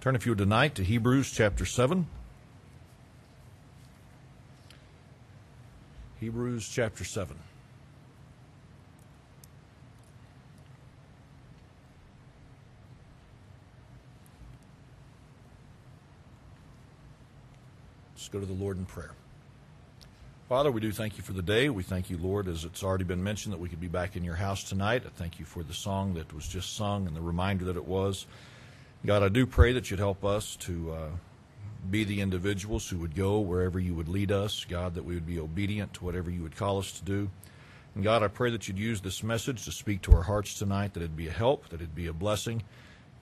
Turn, if you would, tonight to Hebrews chapter 7. Hebrews chapter 7. Let's go to the Lord in prayer. Father, we do thank you for the day. We thank you, Lord, as it's already been mentioned, that we could be back in your house tonight. I thank you for the song that was just sung and the reminder that it was. God, I do pray that you'd help us to uh, be the individuals who would go wherever you would lead us. God, that we would be obedient to whatever you would call us to do. And God, I pray that you'd use this message to speak to our hearts tonight, that it'd be a help, that it'd be a blessing,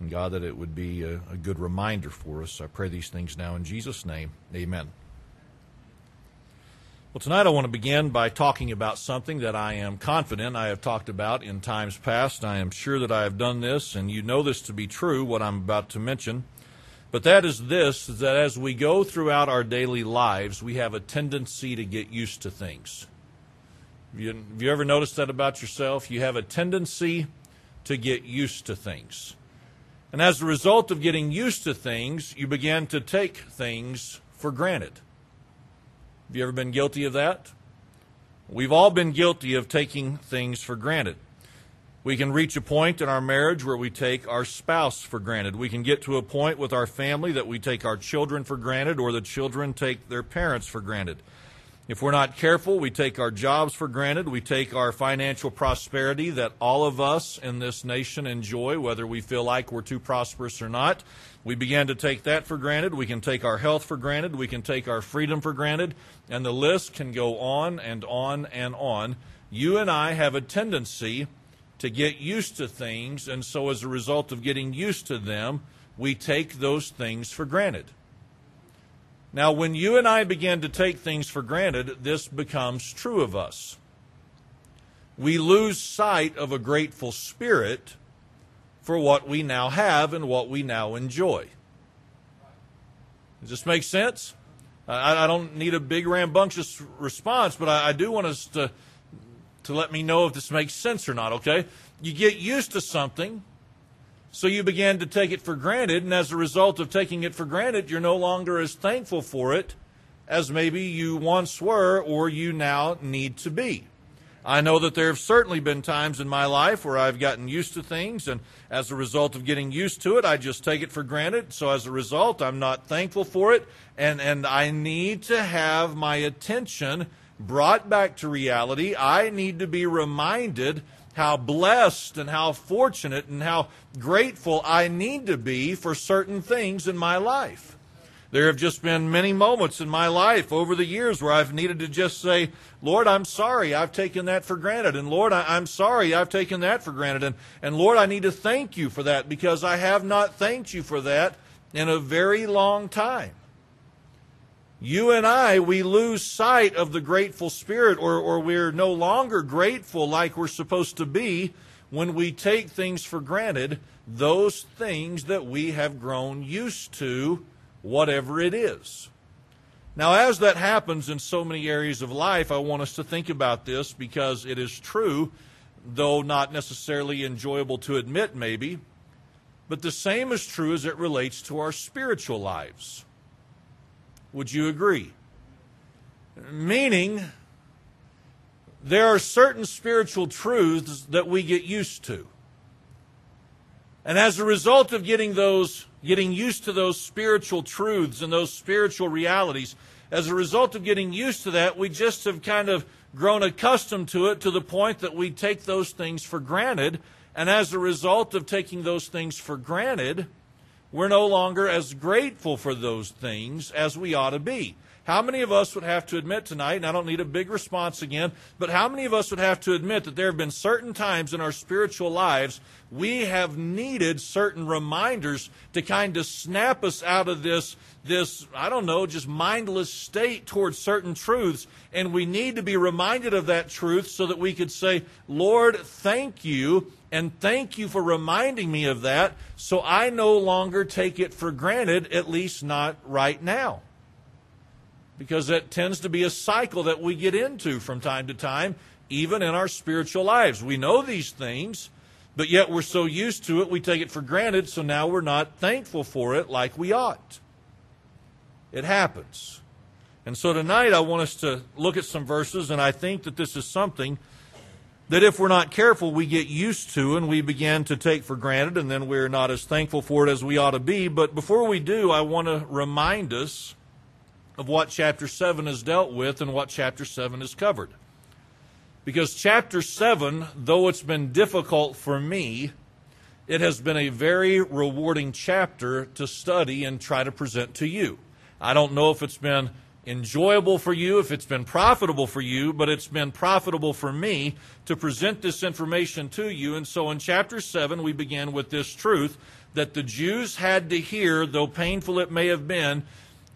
and God, that it would be a, a good reminder for us. I pray these things now in Jesus' name. Amen. Well, tonight I want to begin by talking about something that I am confident I have talked about in times past. I am sure that I have done this, and you know this to be true, what I'm about to mention. But that is this that as we go throughout our daily lives, we have a tendency to get used to things. Have you, have you ever noticed that about yourself? You have a tendency to get used to things. And as a result of getting used to things, you begin to take things for granted. Have you ever been guilty of that? We've all been guilty of taking things for granted. We can reach a point in our marriage where we take our spouse for granted. We can get to a point with our family that we take our children for granted or the children take their parents for granted. If we're not careful, we take our jobs for granted. We take our financial prosperity that all of us in this nation enjoy, whether we feel like we're too prosperous or not. We begin to take that for granted. We can take our health for granted. We can take our freedom for granted. And the list can go on and on and on. You and I have a tendency to get used to things. And so, as a result of getting used to them, we take those things for granted. Now, when you and I begin to take things for granted, this becomes true of us. We lose sight of a grateful spirit for what we now have and what we now enjoy. Does this make sense? I, I don't need a big rambunctious response, but I, I do want us to, to let me know if this makes sense or not, okay? You get used to something, so you begin to take it for granted, and as a result of taking it for granted, you're no longer as thankful for it as maybe you once were or you now need to be. I know that there have certainly been times in my life where I've gotten used to things, and as a result of getting used to it, I just take it for granted. So as a result, I'm not thankful for it, and, and I need to have my attention brought back to reality. I need to be reminded how blessed and how fortunate and how grateful I need to be for certain things in my life. There have just been many moments in my life over the years where I've needed to just say, Lord, I'm sorry, I've taken that for granted. And Lord, I, am sorry, I've taken that for granted. And, and Lord, I need to thank you for that because I have not thanked you for that in a very long time. You and I, we lose sight of the grateful spirit, or, or we're no longer grateful like we're supposed to be when we take things for granted, those things that we have grown used to whatever it is. Now, as that happens in so many areas of life, I want us to think about this because it is true, though not necessarily enjoyable to admit, maybe. But the same is true as it relates to our spiritual lives. Would you agree? Meaning, there are certain spiritual truths that we get used to. And as a result of getting those getting used to those spiritual truths and those spiritual realities. As a result of getting used to that, we just have kind of grown accustomed to it to the point that we take those things for granted. And as a result of taking those things for granted, we're no longer as grateful for those things as we ought to be. How many of us would have to admit tonight, and I don't need a big response again, but how many of us would have to admit that there have been certain times in our spiritual lives we have needed certain reminders to kind of snap us out of this, this, I don't know, just mindless state towards certain truths. And we need to be reminded of that truth so that we could say, Lord, thank you. And thank you for reminding me of that so I no longer take it for granted, at least not right now because that tends to be a cycle that we get into from time to time, even in our spiritual lives. We know these things, But yet we're so used to it, we take it for granted, so now we're not thankful for it like we ought. It happens. And so tonight I want us to look at some verses, and I think that this is something that if we're not careful, we get used to and we begin to take for granted, and then we're not as thankful for it as we ought to be. But before we do, I want to remind us of what chapter 7 has dealt with and what chapter 7 has covered. Because chapter 7, though it's been difficult for me, it has been a very rewarding chapter to study and try to present to you. I don't know if it's been enjoyable for you, if it's been profitable for you, but it's been profitable for me to present this information to you. And so in chapter 7, we begin with this truth that the Jews had to hear, though painful it may have been.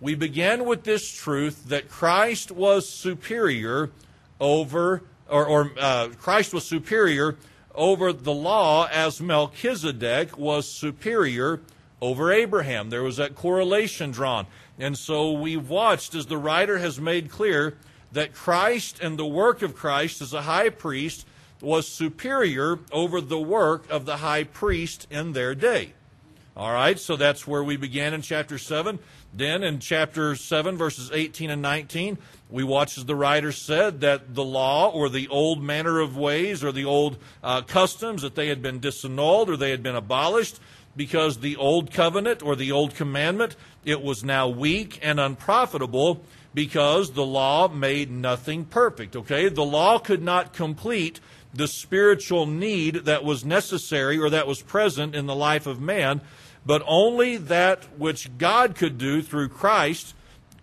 We began with this truth that Christ was superior over, or, or uh, Christ was superior over the law as Melchizedek was superior over Abraham. There was that correlation drawn. And so we've watched as the writer has made clear that Christ and the work of Christ as a high priest was superior over the work of the high priest in their day. All right, so that's where we began in chapter 7. Then in chapter 7, verses 18 and 19, we watch as the writer said that the law or the old manner of ways or the old uh, customs that they had been disannulled or they had been abolished because the old covenant or the old commandment it was now weak and unprofitable because the law made nothing perfect okay the law could not complete the spiritual need that was necessary or that was present in the life of man but only that which God could do through Christ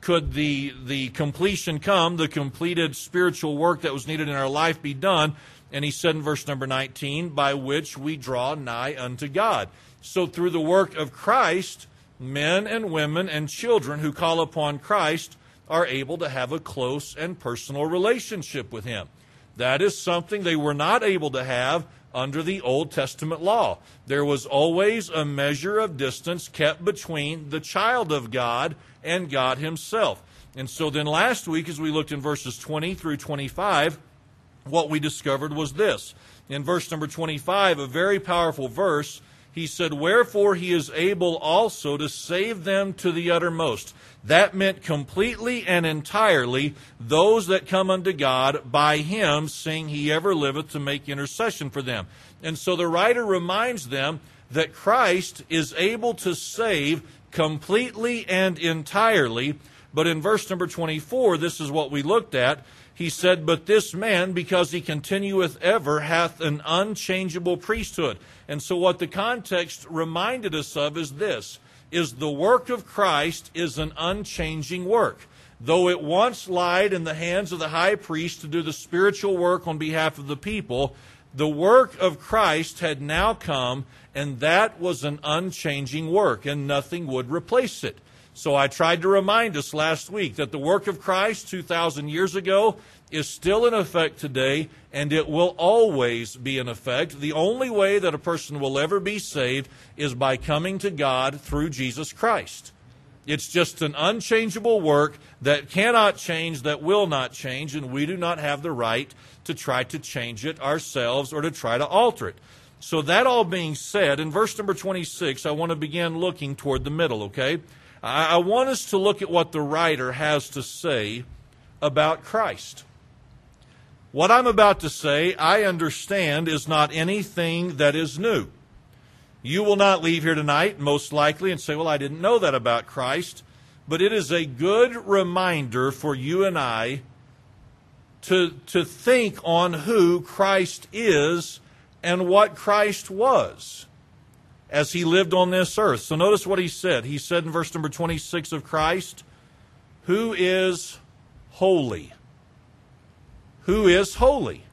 could the the completion come the completed spiritual work that was needed in our life be done and he said in verse number 19 by which we draw nigh unto God so, through the work of Christ, men and women and children who call upon Christ are able to have a close and personal relationship with Him. That is something they were not able to have under the Old Testament law. There was always a measure of distance kept between the child of God and God Himself. And so then last week, as we looked in verses 20 through 25, what we discovered was this. In verse number 25, a very powerful verse, he said, Wherefore he is able also to save them to the uttermost. That meant completely and entirely those that come unto God by him, seeing he ever liveth to make intercession for them. And so the writer reminds them that Christ is able to save completely and entirely. But in verse number 24, this is what we looked at. He said, But this man, because he continueth ever, hath an unchangeable priesthood. And so what the context reminded us of is this is the work of Christ is an unchanging work. Though it once lied in the hands of the high priest to do the spiritual work on behalf of the people, the work of Christ had now come, and that was an unchanging work, and nothing would replace it. So I tried to remind us last week that the work of Christ 2,000 years ago is still in effect today, and it will always be in effect. The only way that a person will ever be saved is by coming to God through Jesus Christ. It's just an unchangeable work that cannot change, that will not change, and we do not have the right to try to change it ourselves or to try to alter it. So, that all being said, in verse number 26, I want to begin looking toward the middle, okay? I, want us to look at what the writer has to say about Christ. What I'm about to say, I understand, is not anything that is new. You will not leave here tonight, most likely, and say, Well, I didn't know that about Christ. But it is a good reminder for you and I to, to think on who Christ is and what Christ was as he lived on this earth. So notice what he said. He said in verse number 26 of Christ, Who is holy? Who is holy?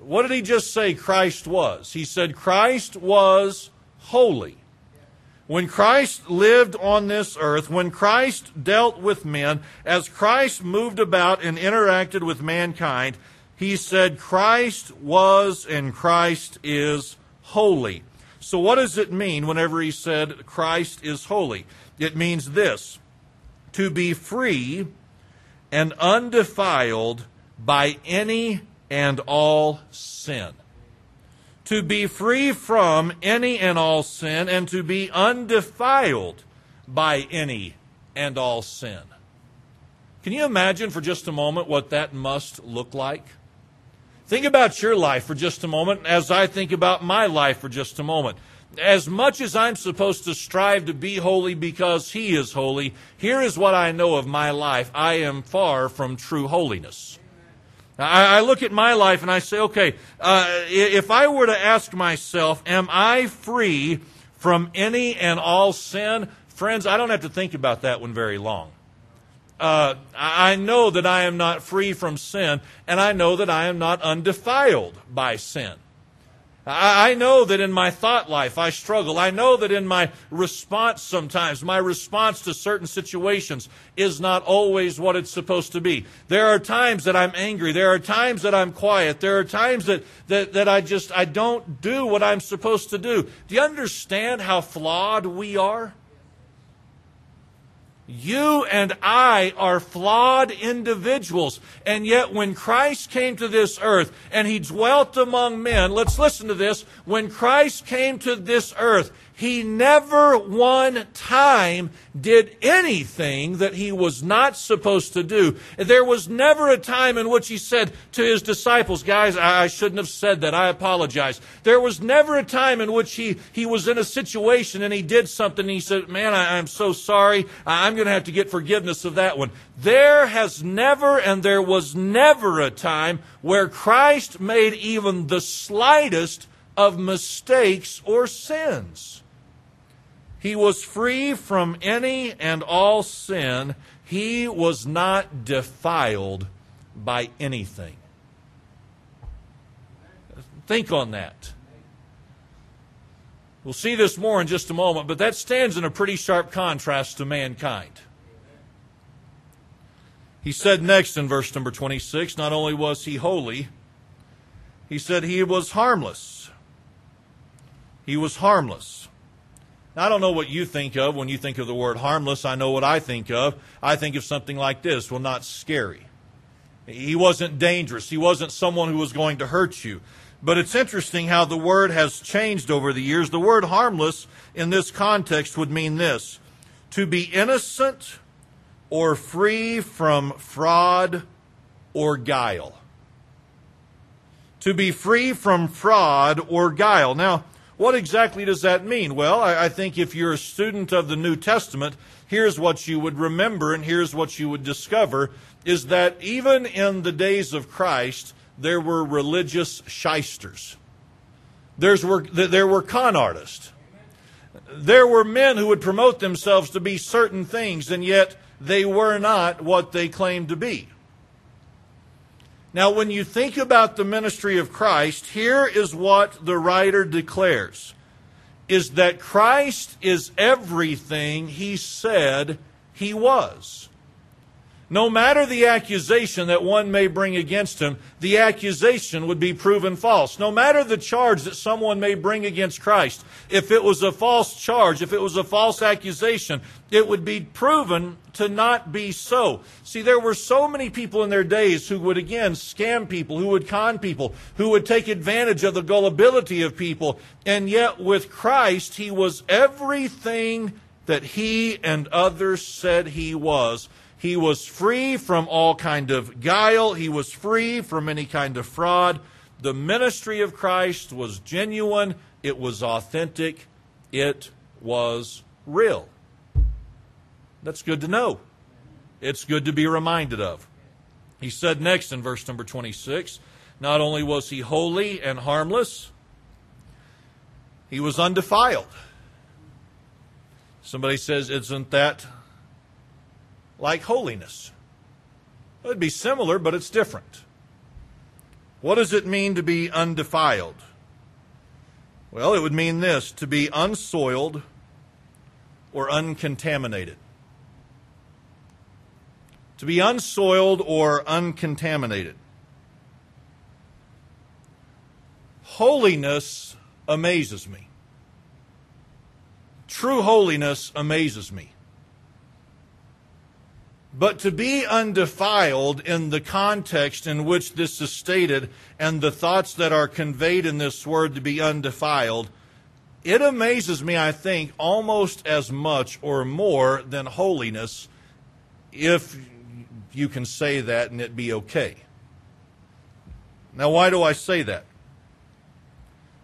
What did he just say Christ was? He said Christ was holy. When Christ lived on this earth, when Christ dealt with men, as Christ moved about and interacted with mankind, he said Christ was and Christ is holy. So, what does it mean whenever he said Christ is holy? It means this to be free and undefiled by any and all sin. to be free from any and all sin, and to be undefiled by any and all sin. Can you imagine for just a moment what that must look like? Think about your life for just a moment as I think about my life for just a moment. As much as I'm supposed to strive to be holy because He is holy, here is what I know of my life. I am far from true holiness. I, look at my life and I say, okay, uh, if I were to ask myself, am I free from any and all sin? Friends, I don't have to think about that one very long uh, I know that I am not free from sin, and I know that I am not undefiled by sin. I, I know that in my thought life I struggle. I know that in my response sometimes, my response to certain situations is not always what it's supposed to be. There are times that I'm angry. There are times that I'm quiet. There are times that, that, that I just, I don't do what I'm supposed to do. Do you understand how flawed we are? You and I are flawed individuals. And yet, when Christ came to this earth and he dwelt among men, let's listen to this. When Christ came to this earth, he never one time did anything that he was not supposed to do. There was never a time in which he said to his disciples, guys, I shouldn't have said that. I apologize. There was never a time in which he, he was in a situation and he did something and he said, man, I, I'm so sorry. I'm going to have to get forgiveness of that one. There has never and there was never a time where Christ made even the slightest of mistakes or sins. He was free from any and all sin. He was not defiled by anything. Think on that. We'll see this more in just a moment, but that stands in a pretty sharp contrast to mankind. He said next in verse number 26 not only was he holy, he said he was harmless. He was harmless. Now, I don't know what you think of when you think of the word harmless. I know what I think of. I think of something like this well, not scary. He wasn't dangerous, he wasn't someone who was going to hurt you. But it's interesting how the word has changed over the years. The word harmless in this context would mean this to be innocent or free from fraud or guile. To be free from fraud or guile. Now, what exactly does that mean? Well, I, I, think if you're a student of the New Testament, here's what you would remember and here's what you would discover is that even in the days of Christ, there were religious shysters. There's, were, there were con artists. There were men who would promote themselves to be certain things, and yet they were not what they claimed to be. Now, when you think about the ministry of Christ, here is what the writer declares is that Christ is everything he said he was. No matter the accusation that one may bring against him, the accusation would be proven false. No matter the charge that someone may bring against Christ, if it was a false charge, if it was a false accusation, it would be proven to not be so. See, there were so many people in their days who would again scam people, who would con people, who would take advantage of the gullibility of people. And yet with Christ, he was everything that he and others said he was he was free from all kind of guile. He was free from any kind of fraud. The ministry of Christ was genuine. It was authentic. It was real. That's good to know. It's good to be reminded of. He said next in verse number 26 not only was he holy and harmless, he was undefiled. Somebody says, Isn't that like holiness. It would be similar, but it's different. What does it mean to be undefiled? Well, it would mean this to be unsoiled or uncontaminated. To be unsoiled or uncontaminated. Holiness amazes me. True holiness amazes me. But to be undefiled in the context in which this is stated and the thoughts that are conveyed in this word to be undefiled, it amazes me, I think, almost as much or more than holiness, if you can say that and it be okay. Now, why do I say that?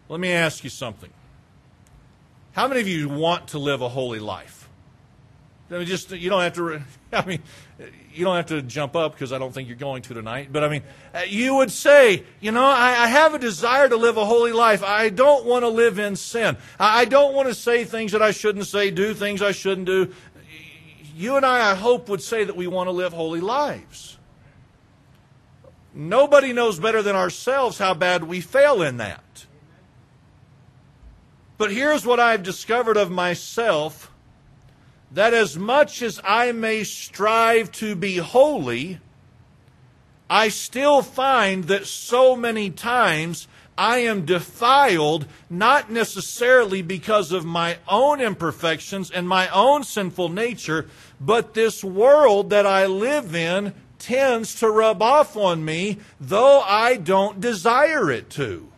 Let me ask you something. How many of you want to live a holy life? I mean, just you don't have to. I mean, you don't have to jump up because I don't think you're going to tonight. But I mean, uh, you would say, you know, I, I have a desire to live a holy life. I don't want to live in sin. I, I don't want to say things that I shouldn't say, do things I shouldn't do. You and I, I hope, would say that we want to live holy lives. Nobody knows better than ourselves how bad we fail in that. But here's what I've discovered of myself that as much as I may strive to be holy, I still find that so many times I am defiled, not necessarily because of my own imperfections and my own sinful nature, but this world that I live in tends to rub off on me, though I don't desire it to.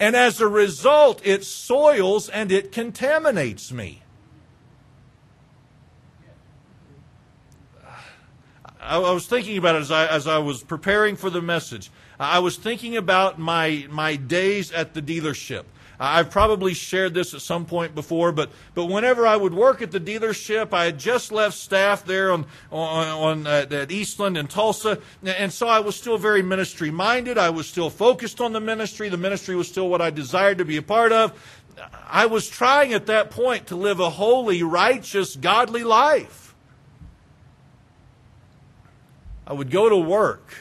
And as a result, it soils and it contaminates me. I, was thinking about it as I, as I was preparing for the message. I was thinking about my, my days at the dealership. I've probably shared this at some point before, but, but whenever I would work at the dealership, I had just left staff there on, on, on at, at Eastland and Tulsa, and so I was still very ministry minded. I was still focused on the ministry. The ministry was still what I desired to be a part of. I was trying at that point to live a holy, righteous, godly life. I would go to work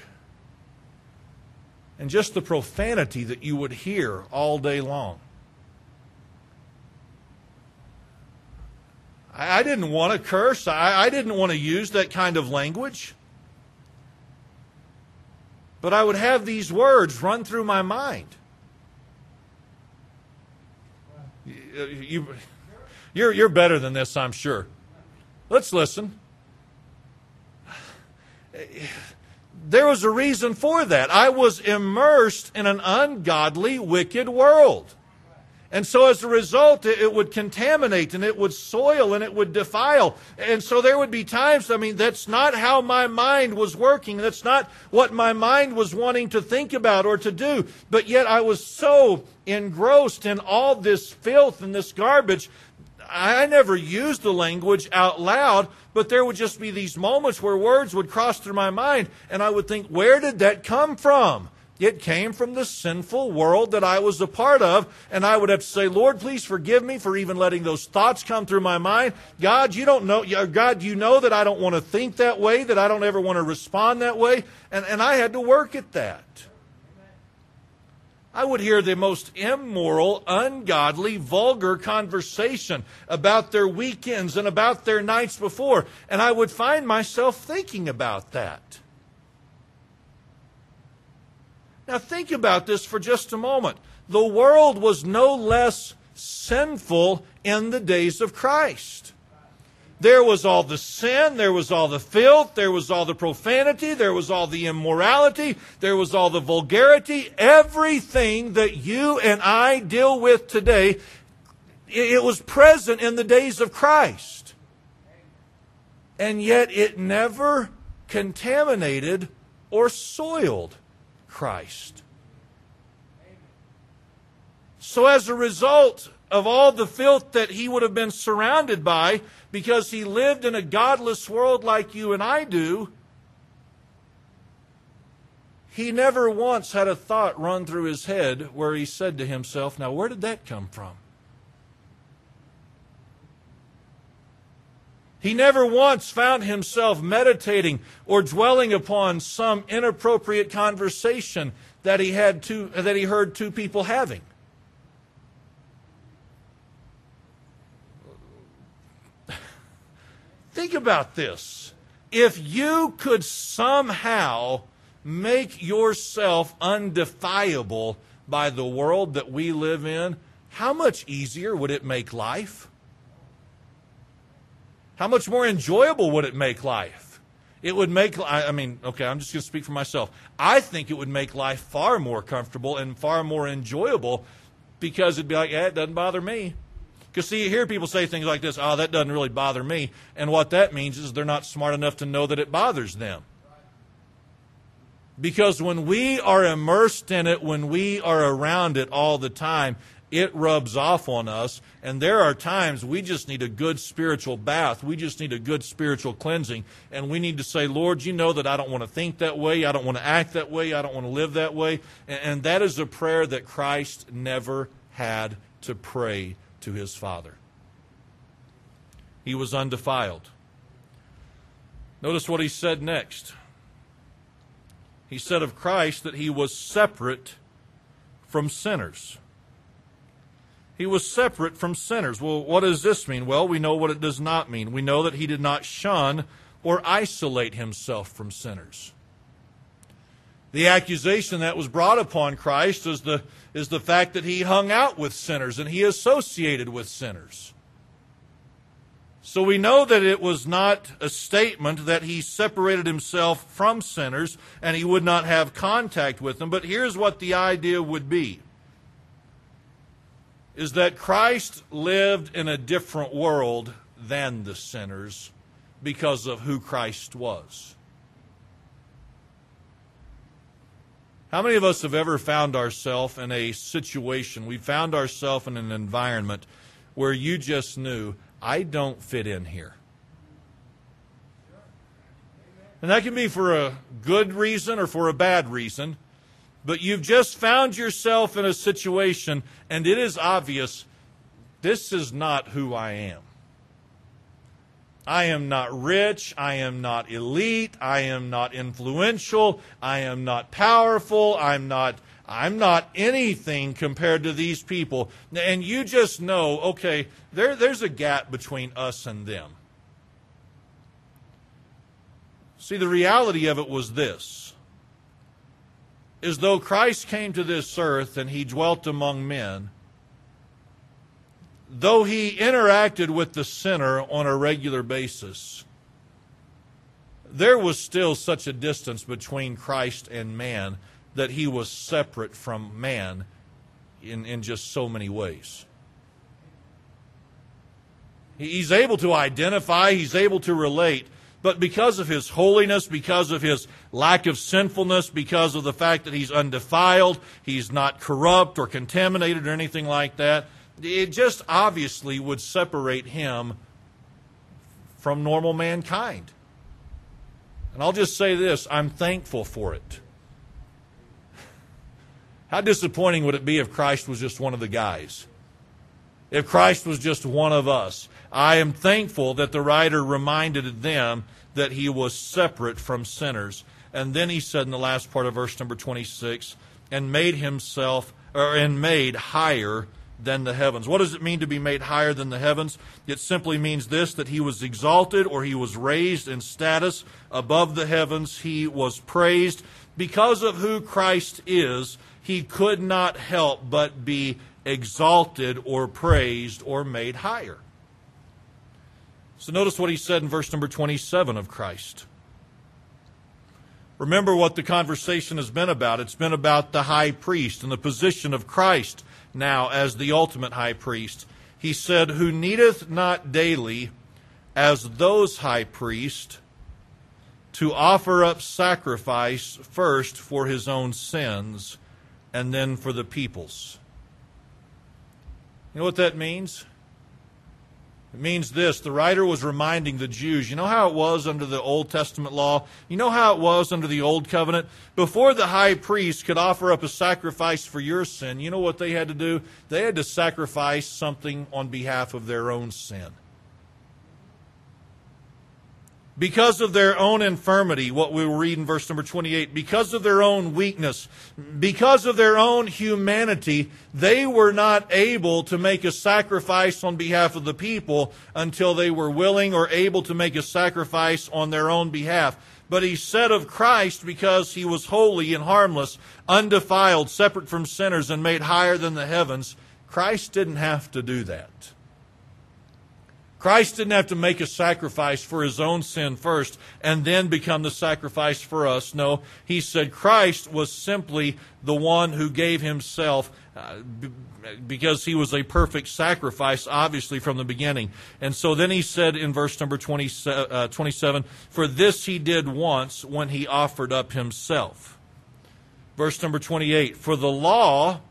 and just the profanity that you would hear all day long. I, didn't want to curse. I, I didn't want to use that kind of language. But I would have these words run through my mind. You, you're, you're better than this, I'm sure. Let's listen. There was a reason for that. I was immersed in an ungodly, wicked world. And so as a result, it would contaminate and it would soil and it would defile. And so there would be times, I mean, that's not how my mind was working. That's not what my mind was wanting to think about or to do. But yet I was so engrossed in all this filth and this garbage. I never used the language out loud, but there would just be these moments where words would cross through my mind and I would think, where did that come from? It came from the sinful world that I was a part of. And I would have to say, Lord, please forgive me for even letting those thoughts come through my mind. God, you don't know, God, you know that I don't want to think that way, that I don't ever want to respond that way. And, and I had to work at that. I would hear the most immoral, ungodly, vulgar conversation about their weekends and about their nights before. And I would find myself thinking about that. Now, think about this for just a moment. The world was no less sinful in the days of Christ. There was all the sin, there was all the filth, there was all the profanity, there was all the immorality, there was all the vulgarity. Everything that you and I deal with today, it was present in the days of Christ. And yet it never contaminated or soiled Christ. So, as a result of all the filth that he would have been surrounded by, because he lived in a godless world like you and I do, he never once had a thought run through his head where he said to himself, Now, where did that come from? He never once found himself meditating or dwelling upon some inappropriate conversation that he had two, that he heard two people having. Think about this. If you could somehow make yourself undefiable by the world that we live in, how much easier would it make life? How much more enjoyable would it make life? It would make, I mean, okay, I'm just going to speak for myself. I think it would make life far more comfortable and far more enjoyable because it'd be like, yeah, it doesn't bother me. Because, see, you hear people say things like this, oh, that doesn't really bother me. And what that means is they're not smart enough to know that it bothers them. Because when we are immersed in it, when we are around it all the time, it rubs off on us. And there are times we just need a good spiritual bath. We just need a good spiritual cleansing. And we need to say, Lord, you know that I don't want to think that way. I don't want to act that way. I don't want to live that way. And that is a prayer that Christ never had to pray to his Father. He was undefiled. Notice what he said next. He said of Christ that he was separate from sinners. He was separate from sinners. Well, what does this mean? Well, we know what it does not mean. We know that he did not shun or isolate himself from sinners. The accusation that was brought upon Christ is the, is the fact that he hung out with sinners and he associated with sinners. So we know that it was not a statement that he separated himself from sinners and he would not have contact with them, but here's what the idea would be is that Christ lived in a different world than the sinners because of who Christ was. How many of us have ever found ourselves in a situation, we found ourselves in an environment where you just knew, I don't fit in here? And that can be for a good reason or for a bad reason. But you've just found yourself in a situation, and it is obvious this is not who I am. I am not rich. I am not elite. I am not influential. I am not powerful. I'm not. I'm not anything compared to these people. And you just know, okay, there, there's a gap between us and them. See, the reality of it was this is though Christ came to this earth and he dwelt among men, though he interacted with the sinner on a regular basis, there was still such a distance between Christ and man that he was separate from man in, in just so many ways. He's able to identify, he's able to relate, but because of his holiness, because of his lack of sinfulness, because of the fact that he's undefiled, he's not corrupt or contaminated or anything like that, it just obviously would separate him from normal mankind. And I'll just say this I'm thankful for it. How disappointing would it be if Christ was just one of the guys? If Christ was just one of us? I am thankful that the writer reminded them that he was separate from sinners. And then he said in the last part of verse number 26, and made himself, or and made higher than the heavens. What does it mean to be made higher than the heavens? It simply means this that he was exalted or he was raised in status above the heavens. He was praised. Because of who Christ is, he could not help but be exalted or praised or made higher. So notice what he said in verse number 27 of Christ. Remember what the conversation has been about. It's been about the high priest and the position of Christ now as the ultimate high priest. He said, Who needeth not daily, as those high priests, to offer up sacrifice first for his own sins and then for the people's. You know what that means? It means this the writer was reminding the Jews, you know how it was under the Old Testament law? You know how it was under the Old Covenant? Before the high priest could offer up a sacrifice for your sin, you know what they had to do? They had to sacrifice something on behalf of their own sin because of their own infirmity, what we read in verse number 28, because of their own weakness, because of their own humanity, they were not able to make a sacrifice on behalf of the people until they were willing or able to make a sacrifice on their own behalf. But he said of Christ, because he was holy and harmless, undefiled, separate from sinners, and made higher than the heavens, Christ didn't have to do that. Christ didn't have to make a sacrifice for his own sin first and then become the sacrifice for us. No, he said Christ was simply the one who gave himself uh, because he was a perfect sacrifice, obviously, from the beginning. And so then he said in verse number 20, uh, 27 For this he did once when he offered up himself. Verse number 28 For the law,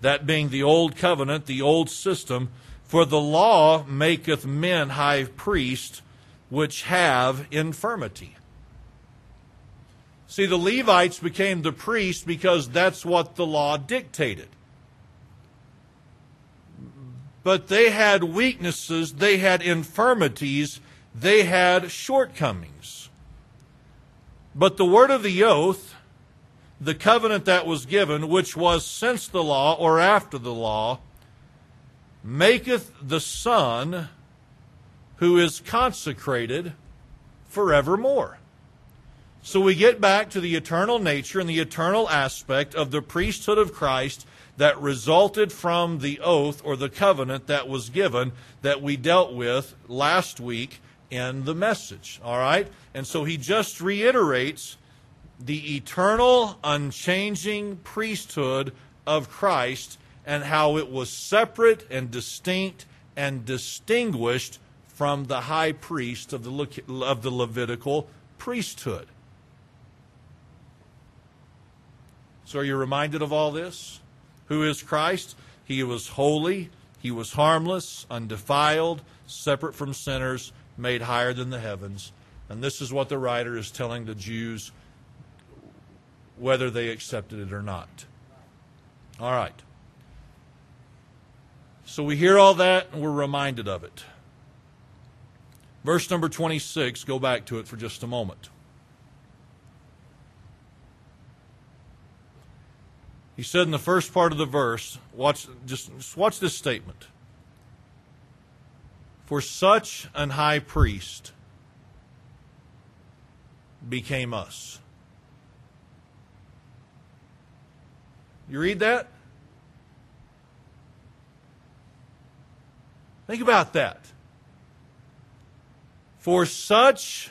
that being the old covenant, the old system, for the law maketh men high priests which have infirmity. See, the Levites became the priests because that's what the law dictated. But they had weaknesses, they had infirmities, they had shortcomings. But the word of the oath, the covenant that was given, which was since the law or after the law, maketh the Son who is consecrated forevermore. So we get back to the eternal nature and the eternal aspect of the priesthood of Christ that resulted from the oath or the covenant that was given that we dealt with last week in the message. All right? And so he just reiterates the eternal, unchanging priesthood of Christ and how it was separate and distinct and distinguished from the high priest of the, of the Levitical priesthood. So, are you reminded of all this? Who is Christ? He was holy, he was harmless, undefiled, separate from sinners, made higher than the heavens. And this is what the writer is telling the Jews, whether they accepted it or not. All right. So we hear all that and we're reminded of it. Verse number 26, go back to it for just a moment. He said in the first part of the verse, watch just, just watch this statement. For such an high priest became us. You read that? Think about that. For such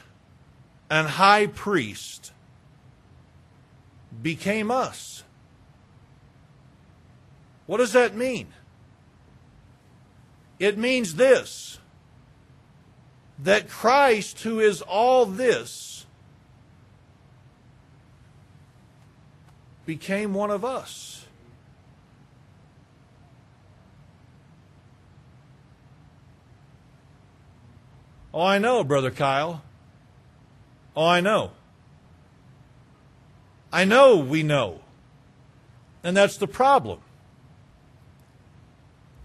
an high priest became us. What does that mean? It means this that Christ, who is all this, became one of us. Oh, I know, Brother Kyle. Oh, I know. I know we know. And that's the problem.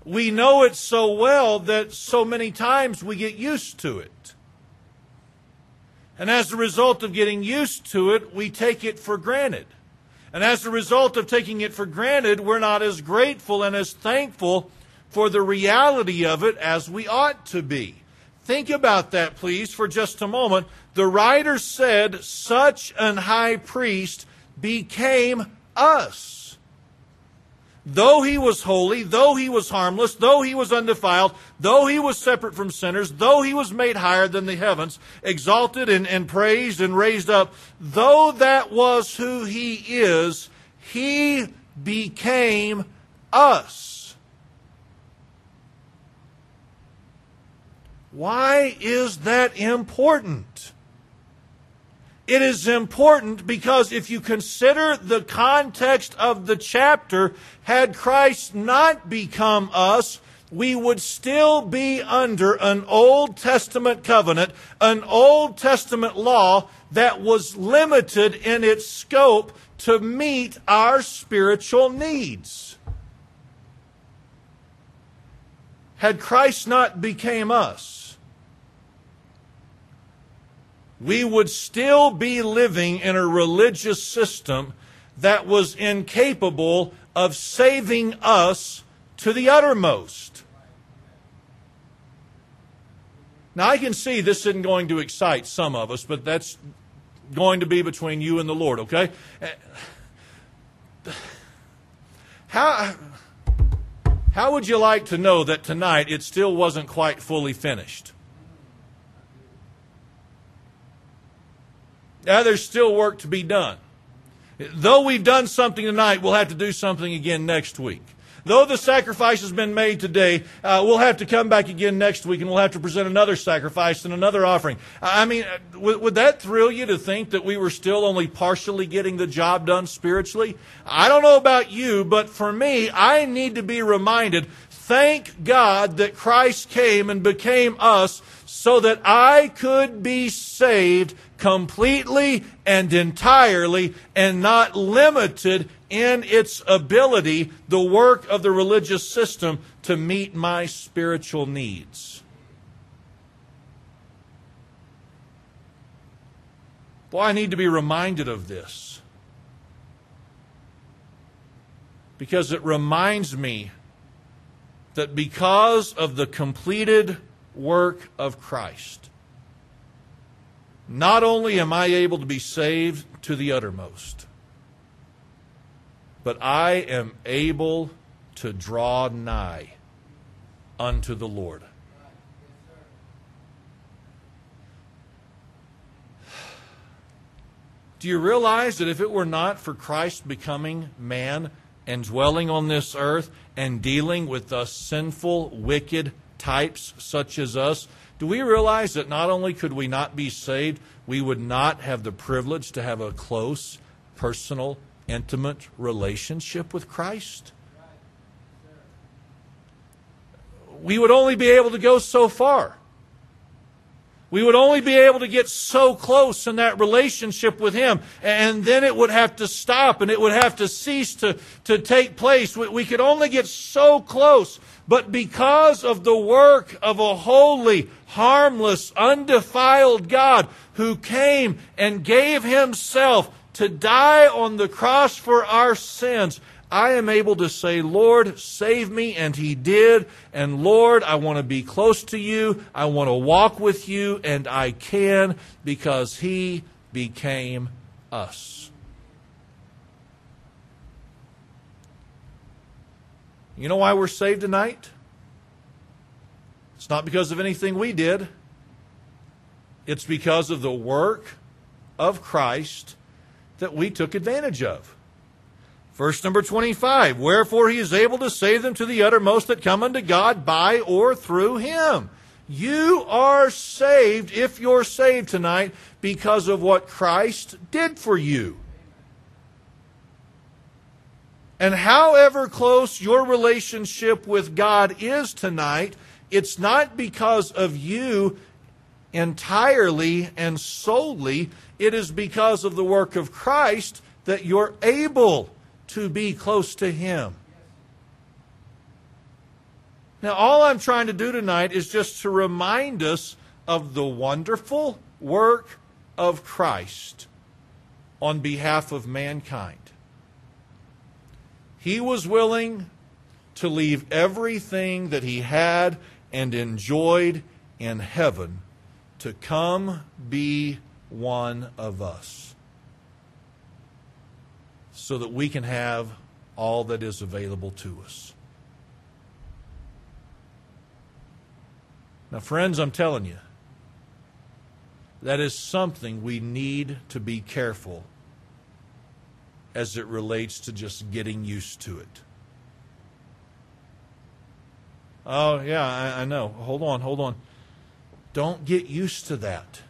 We know it so well that so many times we get used to it. And as a result of getting used to it, we take it for granted. And as a result of taking it for granted, we're not as grateful and as thankful for the reality of it as we ought to be. Think about that, please, for just a moment. The writer said, Such an high priest became us. Though he was holy, though he was harmless, though he was undefiled, though he was separate from sinners, though he was made higher than the heavens, exalted and, and praised and raised up, though that was who he is, he became us. Why is that important? It is important because if you consider the context of the chapter, had Christ not become us, we would still be under an Old Testament covenant, an Old Testament law that was limited in its scope to meet our spiritual needs. Had Christ not became us, we would still be living in a religious system that was incapable of saving us to the uttermost. Now, I can see this isn't going to excite some of us, but that's going to be between you and the Lord, okay? How. How would you like to know that tonight it still wasn't quite fully finished? Now, there's still work to be done. Though we've done something tonight, we'll have to do something again next week. Though the sacrifice has been made today, uh, we'll have to come back again next week and we'll have to present another sacrifice and another offering. I mean, uh, would, would that thrill you to think that we were still only partially getting the job done spiritually? I don't know about you, but for me, I need to be reminded thank God that Christ came and became us so that I could be saved completely and entirely and not limited in its ability, the work of the religious system to meet my spiritual needs. Boy, I need to be reminded of this. Because it reminds me that because of the completed work of Christ, not only am I able to be saved to the uttermost, but I am able to draw nigh unto the Lord. Do you realize that if it were not for Christ becoming man and dwelling on this earth and dealing with us sinful, wicked types such as us, do we realize that not only could we not be saved, we would not have the privilege to have a close, personal, intimate relationship with Christ? We would only be able to go so far. We would only be able to get so close in that relationship with Him, and then it would have to stop and it would have to cease to, to take place. We, we could only get so close. But because of the work of a holy, harmless, undefiled God who came and gave Himself to die on the cross for our sins, I am able to say, Lord, save me, and He did. And Lord, I want to be close to you. I want to walk with you, and I can because He became us. You know why we're saved tonight? It's not because of anything we did. It's because of the work of Christ that we took advantage of. Verse number 25 Wherefore he is able to save them to the uttermost that come unto God by or through him. You are saved, if you're saved tonight, because of what Christ did for you. And however close your relationship with God is tonight, it's not because of you entirely and solely. It is because of the work of Christ that you're able to be close to Him. Now, all I'm trying to do tonight is just to remind us of the wonderful work of Christ on behalf of mankind. He was willing to leave everything that he had and enjoyed in heaven to come be one of us so that we can have all that is available to us. Now, friends, I'm telling you, that is something we need to be careful as it relates to just getting used to it. Oh, yeah, I, I know. Hold on, hold on. Don't get used to that.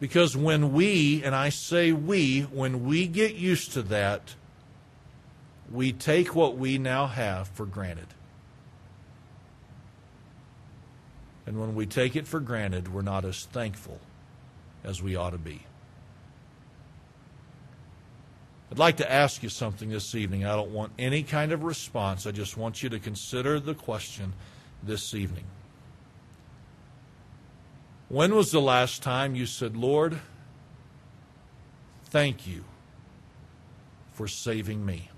Because when we, and I say we, when we get used to that, we take what we now have for granted. And when we take it for granted, we're not as thankful as we ought to be. I'd like to ask you something this evening. I don't want any kind of response. I just want you to consider the question this evening. When was the last time you said, Lord, thank you for saving me?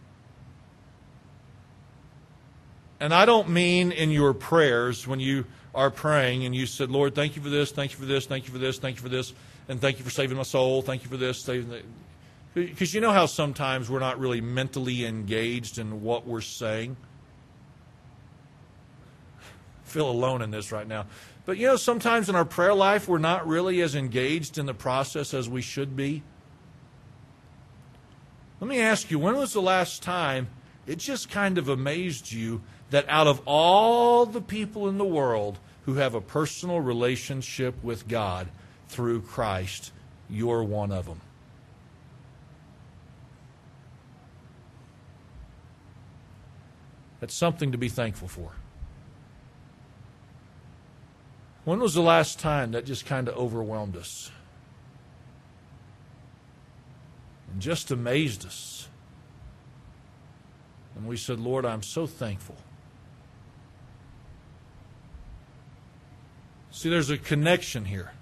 And I don't mean in your prayers when you are praying and you said, Lord, thank you for this, thank you for this, thank you for this, thank you for this, and thank you for saving my soul, thank you for this. Saving Because you know how sometimes we're not really mentally engaged in what we're saying? I feel alone in this right now. But you know, sometimes in our prayer life, we're not really as engaged in the process as we should be. Let me ask you, when was the last time it just kind of amazed you that out of all the people in the world who have a personal relationship with God through Christ, you're one of them? That's something to be thankful for. When was the last time that just kind of overwhelmed us? And just amazed us. And we said, Lord, I'm so thankful. See, there's a connection here.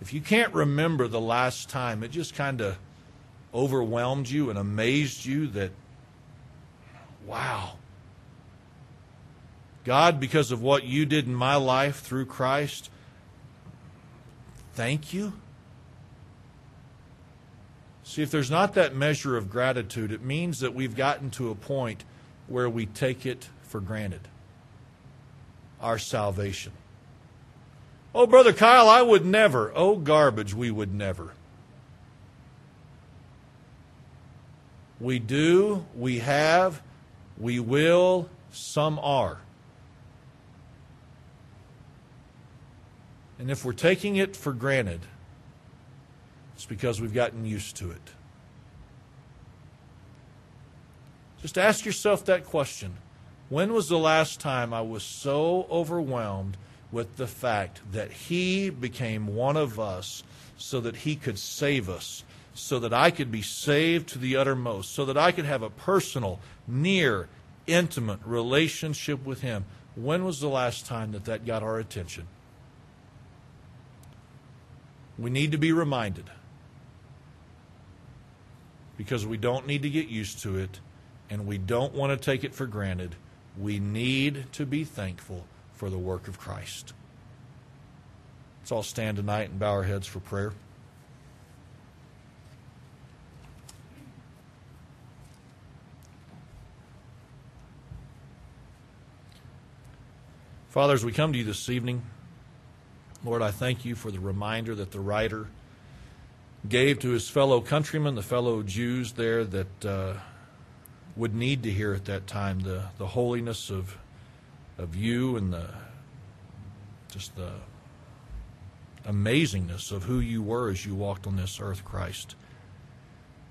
If you can't remember the last time, it just kind of overwhelmed you and amazed you that, wow, God, because of what you did in my life through Christ, thank you. See, if there's not that measure of gratitude, it means that we've gotten to a point where we take it for granted our salvation. Oh, Brother Kyle, I would never. Oh, garbage, we would never. We do, we have, we will, some are. And if we're taking it for granted, it's because we've gotten used to it. Just ask yourself that question. When was the last time I was so overwhelmed with the fact that He became one of us so that He could save us, so that I could be saved to the uttermost, so that I could have a personal, near, intimate relationship with Him? When was the last time that that got our attention? We need to be reminded because we don't need to get used to it and we don't want to take it for granted. We need to be thankful for the work of Christ. Let's all stand tonight and bow our heads for prayer. Father, as we come to you this evening, Lord, I thank you for the reminder that the writer gave to his fellow countrymen, the fellow Jews there that uh, would need to hear at that time the, the holiness of, of you and the just the amazingness of who you were as you walked on this earth, Christ.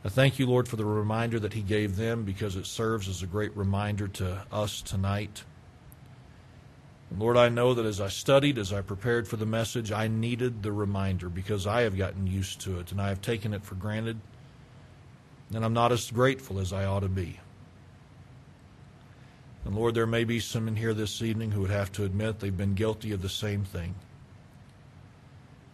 I thank you, Lord, for the reminder that he gave them because it serves as a great reminder to us tonight. Lord, I know that as I studied, as I prepared for the message, I needed the reminder because I have gotten used to it and I have taken it for granted, and I'm not as grateful as I ought to be. And Lord, there may be some in here this evening who would have to admit they've been guilty of the same thing.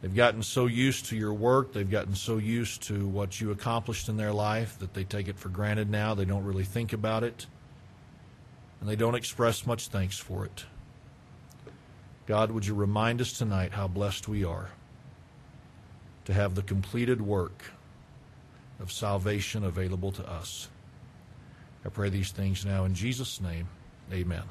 They've gotten so used to your work, they've gotten so used to what you accomplished in their life that they take it for granted now. They don't really think about it, and they don't express much thanks for it. God, would you remind us tonight how blessed we are to have the completed work of salvation available to us. I pray these things now in Jesus' name. Amen.